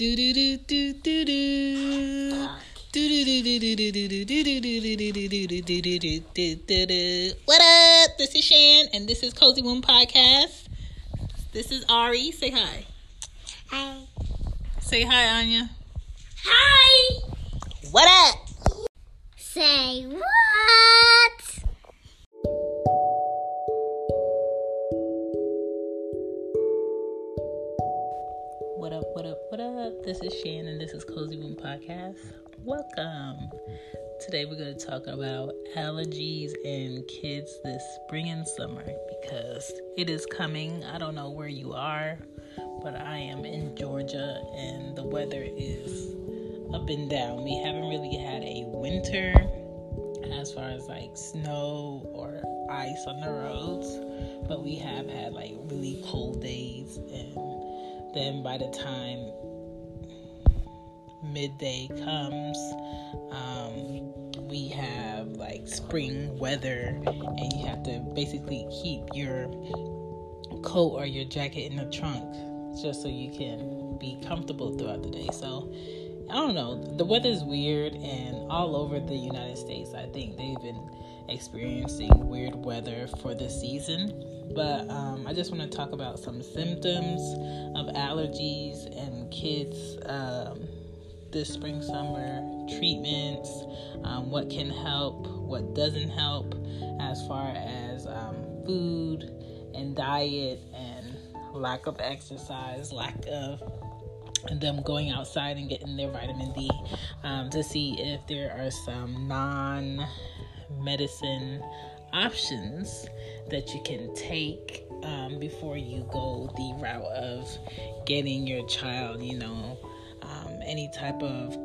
Do do do do do do do do do do do do. What up? This is Shan, and this is Cozy Womb Podcast. This is Ari. Say hi. Hi. Say hi, Anya. Hi. What up? Say what? Shan, and this is Cozy Womb Podcast. Welcome. Today we're going to talk about allergies in kids this spring and summer because it is coming. I don't know where you are, but I am in Georgia and the weather is up and down. We haven't really had a winter as far as like snow or ice on the roads, but we have had like really cold days and then by the time midday comes, um, we have like spring weather, and you have to basically keep your coat or your jacket in the trunk just so you can be comfortable throughout the day. So, I don't know, the weather is weird, and all over the United States, I think they've been experiencing weird weather for the season. But um, I just want to talk about some symptoms of allergies and kids um, this spring summer treatments, um, what can help, what doesn't help, as far as um, food and diet and lack of exercise, lack of them going outside and getting their vitamin D um, to see if there are some non medicine options that you can take um, before you go the route of getting your child, you know, um, any type of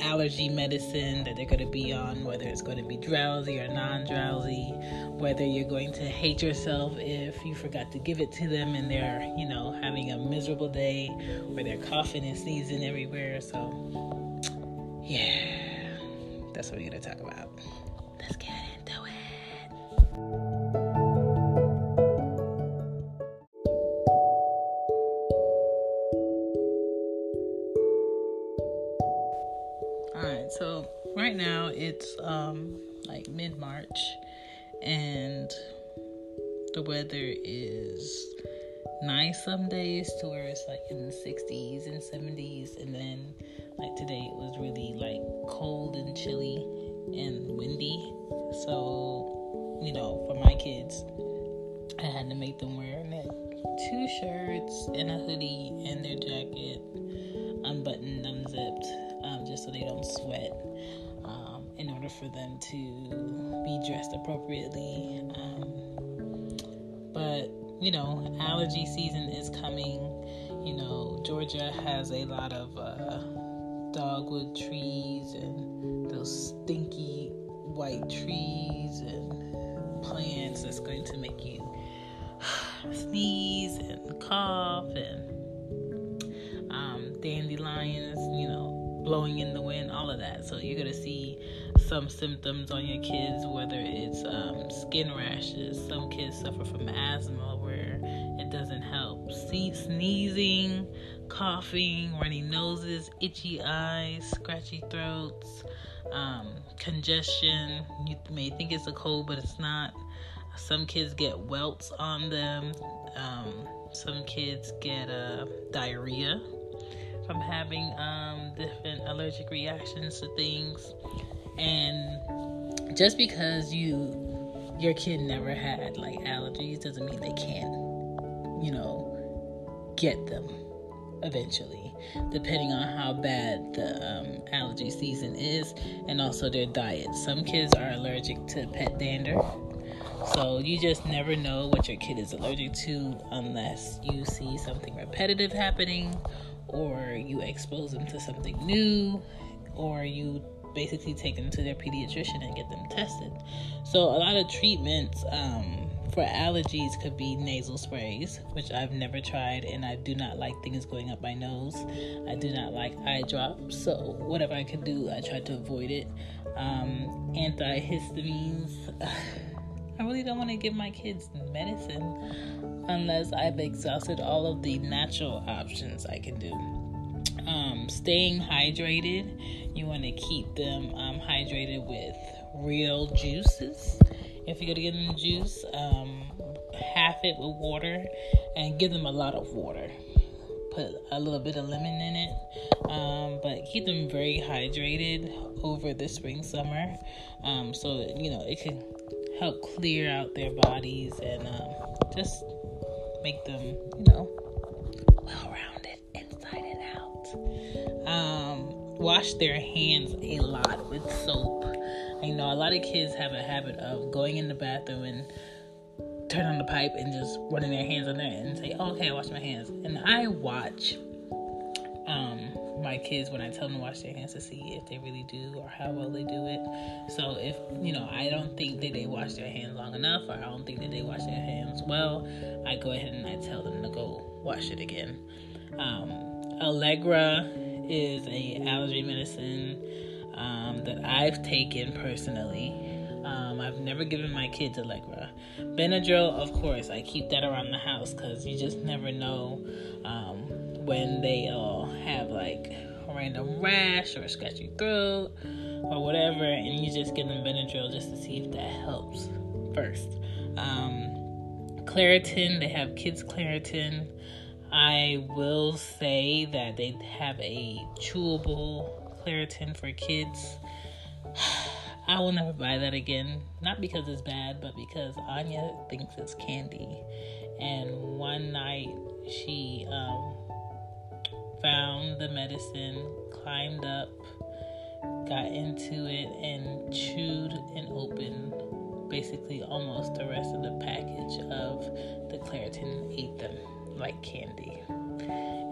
allergy medicine that they're going to be on, whether it's going to be drowsy or non drowsy, whether you're going to hate yourself if you forgot to give it to them and they're, you know, having a miserable day where they're coughing and sneezing everywhere. So, yeah, that's what we're going to talk about. Let's get it. Alright, so right now it's um like mid March and the weather is nice some days to where it's like in the 60s and 70s and then like today it was really like cold and chilly and windy. So you know for my kids i had to make them wear two shirts and a hoodie and their jacket unbuttoned so they don't sweat. Um, in order for them to be dressed appropriately. Um, but you know, allergy season is coming. You know, Georgia has a lot of uh, dogwood trees and those stinky white trees and plants that's going to make you sneeze and cough and um, dandelions, you know, blowing in the wind, all of that. So you're going to see some symptoms on your kids, whether it's um, skin rashes. Some kids suffer from asthma where it doesn't help. See, sneezing, coughing, runny noses, itchy eyes, scratchy throats, um, congestion. You may think it's a cold, but it's not. Some kids get welts on them. Um, some kids get uh, diarrhea from having um, different allergic reactions to things. And just because you your kid never had like allergies doesn't mean they can't, you know, get them eventually, depending on how bad the um, allergy season is and also their diet. Some kids are allergic to pet dander. So you just never know what your kid is allergic to unless you see something repetitive happening or you expose them to something new or you basically take them to their pediatrician and get them tested. So a lot of treatments um, for allergies could be nasal sprays, which I've never tried, and I do not like things going up my nose. I do not like eye drops, so whatever I could do, I try to avoid it. Um, antihistamines. I really don't want to give my kids medicine unless I've exhausted all of the natural options I can do. Um, staying hydrated, you want to keep them um, hydrated with real juices. If you're gonna give them juice, um, half it with water and give them a lot of water. Put a little bit of lemon in it, um, but keep them very hydrated over the spring summer, um, so you know it can help clear out their bodies and um, just make them, you know, well rounded inside and out. Um, wash their hands a lot with soap. You know, a lot of kids have a habit of going in the bathroom and turn on the pipe and just running their hands on there and say, oh, "Okay, I wash my hands." And I watch my kids when I tell them to wash their hands to see if they really do or how well they do it. So if you know, I don't think that they wash their hands long enough, or I don't think that they wash their hands well, I go ahead and I tell them to go wash it again. Um, Allegra is a allergy medicine um, that I've taken personally. Um, I've never given my kids Allegra. Benadryl, of course, I keep that around the house because you just never know um, when they all have like a random rash or a scratchy throat or whatever, and you just give them Benadryl just to see if that helps first. Um, Claritin, they have kids Claritin. I will say that they have a chewable Claritin for kids. I will never buy that again. Not because it's bad, but because Anya thinks it's candy. And one night she um, found the medicine, climbed up, got into it, and chewed and opened basically almost the rest of the package of the Claritin, ate them like candy.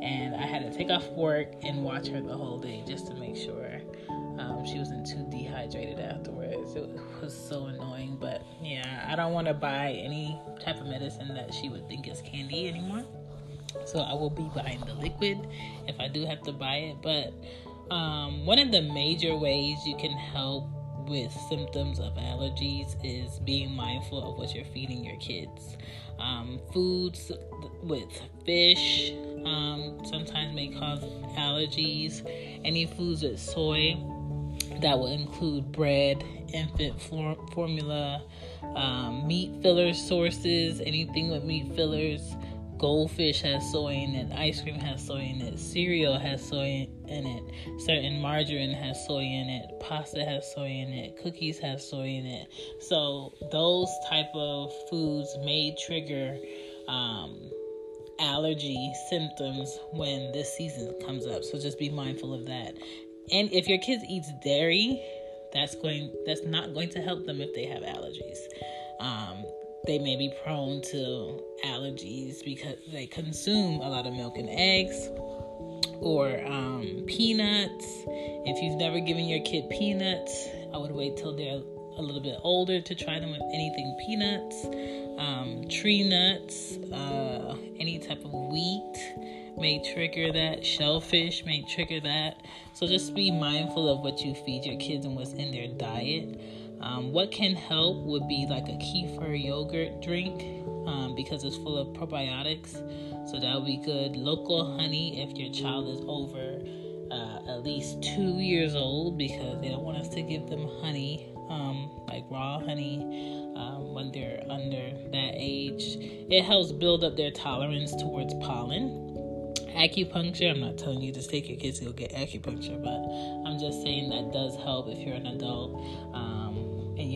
And I had to take off work and watch her the whole day just to make sure um, she wasn't too dehydrated afterwards. It was so annoying, but yeah, I don't want to buy any type of medicine that she would think is candy anymore. So I will be buying the liquid if I do have to buy it. But um, one of the major ways you can help with symptoms of allergies is being mindful of what you're feeding your kids. Um, foods with fish um, sometimes may cause allergies. Any foods with soy that will include bread, infant for- formula, um, meat filler sources, anything with meat fillers goldfish has soy in it, ice cream has soy in it, cereal has soy in it, certain margarine has soy in it, pasta has soy in it, cookies have soy in it. So those type of foods may trigger um, allergy symptoms when this season comes up. So just be mindful of that. and if your kids eats dairy, that's going that's not going to help them if they have allergies. Um, they may be prone to allergies because they consume a lot of milk and eggs or um, peanuts. If you've never given your kid peanuts, I would wait till they're a little bit older to try them with anything peanuts, um, tree nuts, uh, any type of wheat may trigger that. Shellfish may trigger that. So just be mindful of what you feed your kids and what's in their diet. Um, what can help would be like a kefir yogurt drink um, because it's full of probiotics. So that would be good. Local honey if your child is over uh, at least two years old because they don't want us to give them honey, um, like raw honey, um, when they're under that age. It helps build up their tolerance towards pollen acupuncture. I'm not telling you to take your kids to go get acupuncture, but I'm just saying that does help if you're an adult um,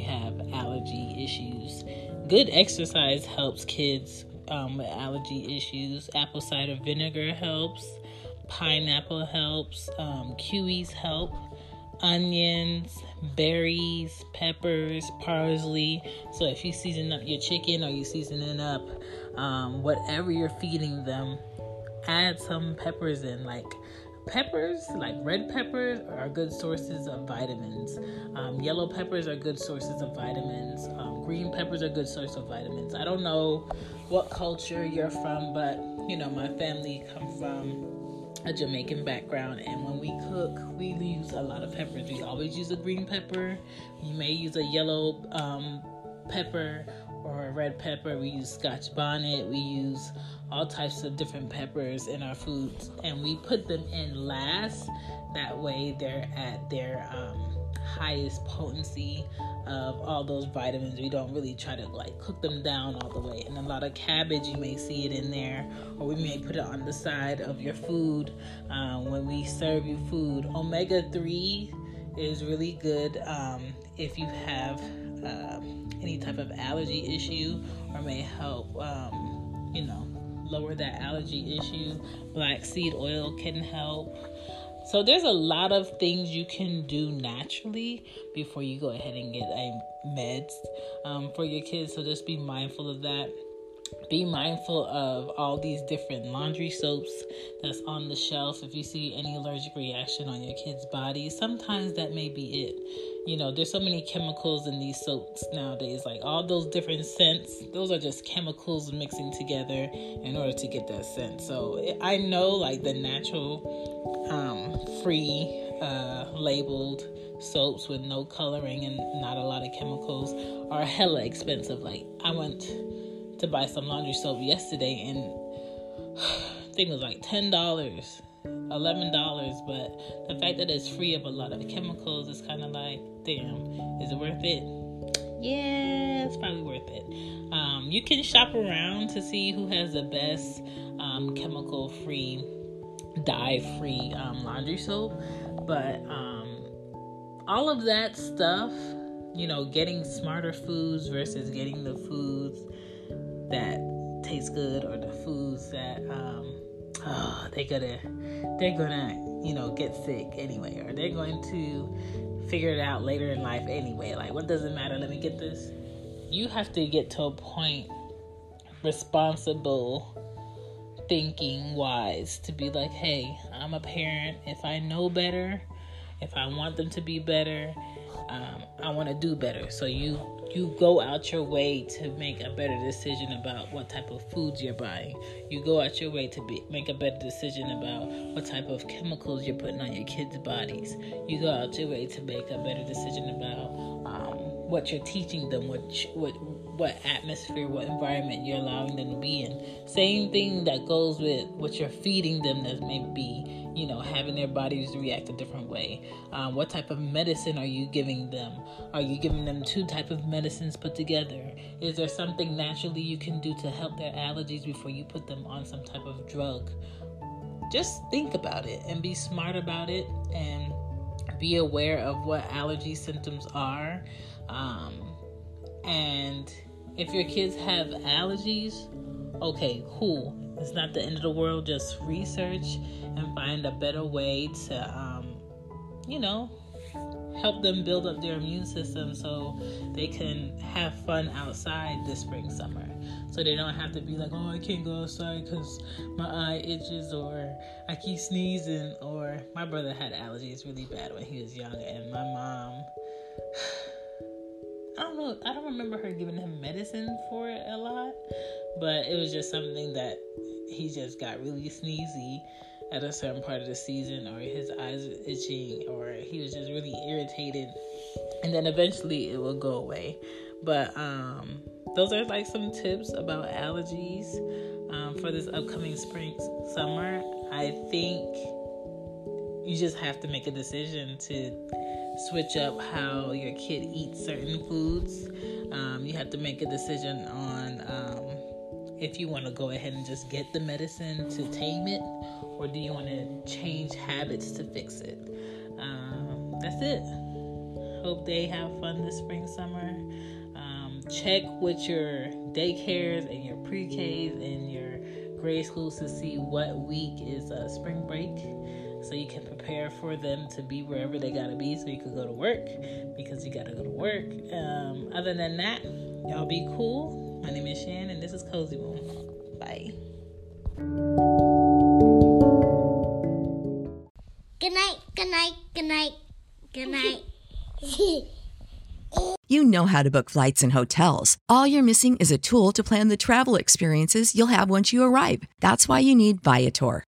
have allergy issues. Good exercise helps kids um, with allergy issues. Apple cider vinegar helps. Pineapple helps. Um, kiwis help. Onions, berries, peppers, parsley. So if you season up your chicken or you seasoning up um, whatever you're feeding them, add some peppers in like peppers like red peppers are good sources of vitamins. Um, yellow peppers are good sources of vitamins. Um, green peppers are good source of vitamins. I don't know what culture you're from but you know my family come from a jamaican background and when we cook we use a lot of peppers. We always use a green pepper. You may use a yellow um, pepper or red pepper we use scotch bonnet we use all types of different peppers in our foods and we put them in last. That way they're at their um, highest potency of all those vitamins. We don't really try to like cook them down all the way. And a lot of cabbage you may see it in there or we may put it on the side of your food. Um, when we serve you food omega-3 is really good um, if you have uh, any type of allergy issue or may help um, you know lower that allergy issue. Black seed oil can help. So there's a lot of things you can do naturally before you go ahead and get a meds um, for your kids. So just be mindful of that be mindful of all these different laundry soaps that's on the shelf. If you see any allergic reaction on your kid's body, sometimes that may be it. You know, there's so many chemicals in these soaps nowadays, like all those different scents, those are just chemicals mixing together in order to get that scent. So I know, like, the natural, um, free, uh, labeled soaps with no coloring and not a lot of chemicals are hella expensive. Like, I went to buy some laundry soap yesterday and I think it was like ten dollars, eleven dollars. But the fact that it's free of a lot of chemicals is kind of like, damn, is it worth it? Yeah, it's probably worth it. Um, you can shop around to see who has the best um, chemical-free, dye-free um, laundry soap, but um, all of that stuff, you know, getting smarter foods versus getting the foods that taste good or the foods that um, oh, they're gonna they're gonna you know get sick anyway or they're going to figure it out later in life anyway. Like what does it matter? Let me get this. You have to get to a point responsible thinking wise to be like hey i'm a parent. If i know better if i want them to be better um, i want to do better. So you you go out your way to make a better decision about what type of foods you're buying. You go out your way to be, make a better decision about what type of chemicals you're putting on your kids' bodies. You go out your way to make a better decision about um, what you're teaching them, what what what atmosphere, what environment you're allowing them to be in. Same thing that goes with what you're feeding them that may be you know, having their bodies react a different way. Um, what type of medicine are you giving them? Are you giving them two type of medicines put together? Is there something naturally you can do to help their allergies before you put them on some type of drug? Just think about it and be smart about it and be aware of what allergy symptoms are. Um, and if your kids have allergies, okay, cool it's not the end of the world. Just research and find a better way to, um, you know, help them build up their immune system so they can have fun outside this spring summer so they don't have to be like oh i can't go outside because my eye itches or i keep sneezing or my brother had allergies really bad when he was young and my mom I don't know. I don't remember her giving him medicine for it a lot, but it was just something that he just got really sneezy at a certain part of the season, or his eyes itching, or he was just really irritated, and then eventually it will go away. But um, those are like some tips about allergies um, for this upcoming spring summer. I think you just have to make a decision to switch up how your kid eats certain foods. Um, you have to make a decision on um, if you want to go ahead and just get the medicine to tame it, or do you want to change habits to fix it? Um, that's it. Hope they have fun this spring, summer. Um, check with your daycares and your pre Ks and your grade schools to see what week is a spring break so you can prepare for them to be wherever they gotta be so you can go to work because you gotta go to work. Um, other than that, y'all be cool. My name is Shan and this is Cozy Womb. Bye. Good night, good night, good night, good night. You know how to book flights and hotels. All you're missing is a tool to plan the travel experiences you'll have once you arrive. That's why you need Viator.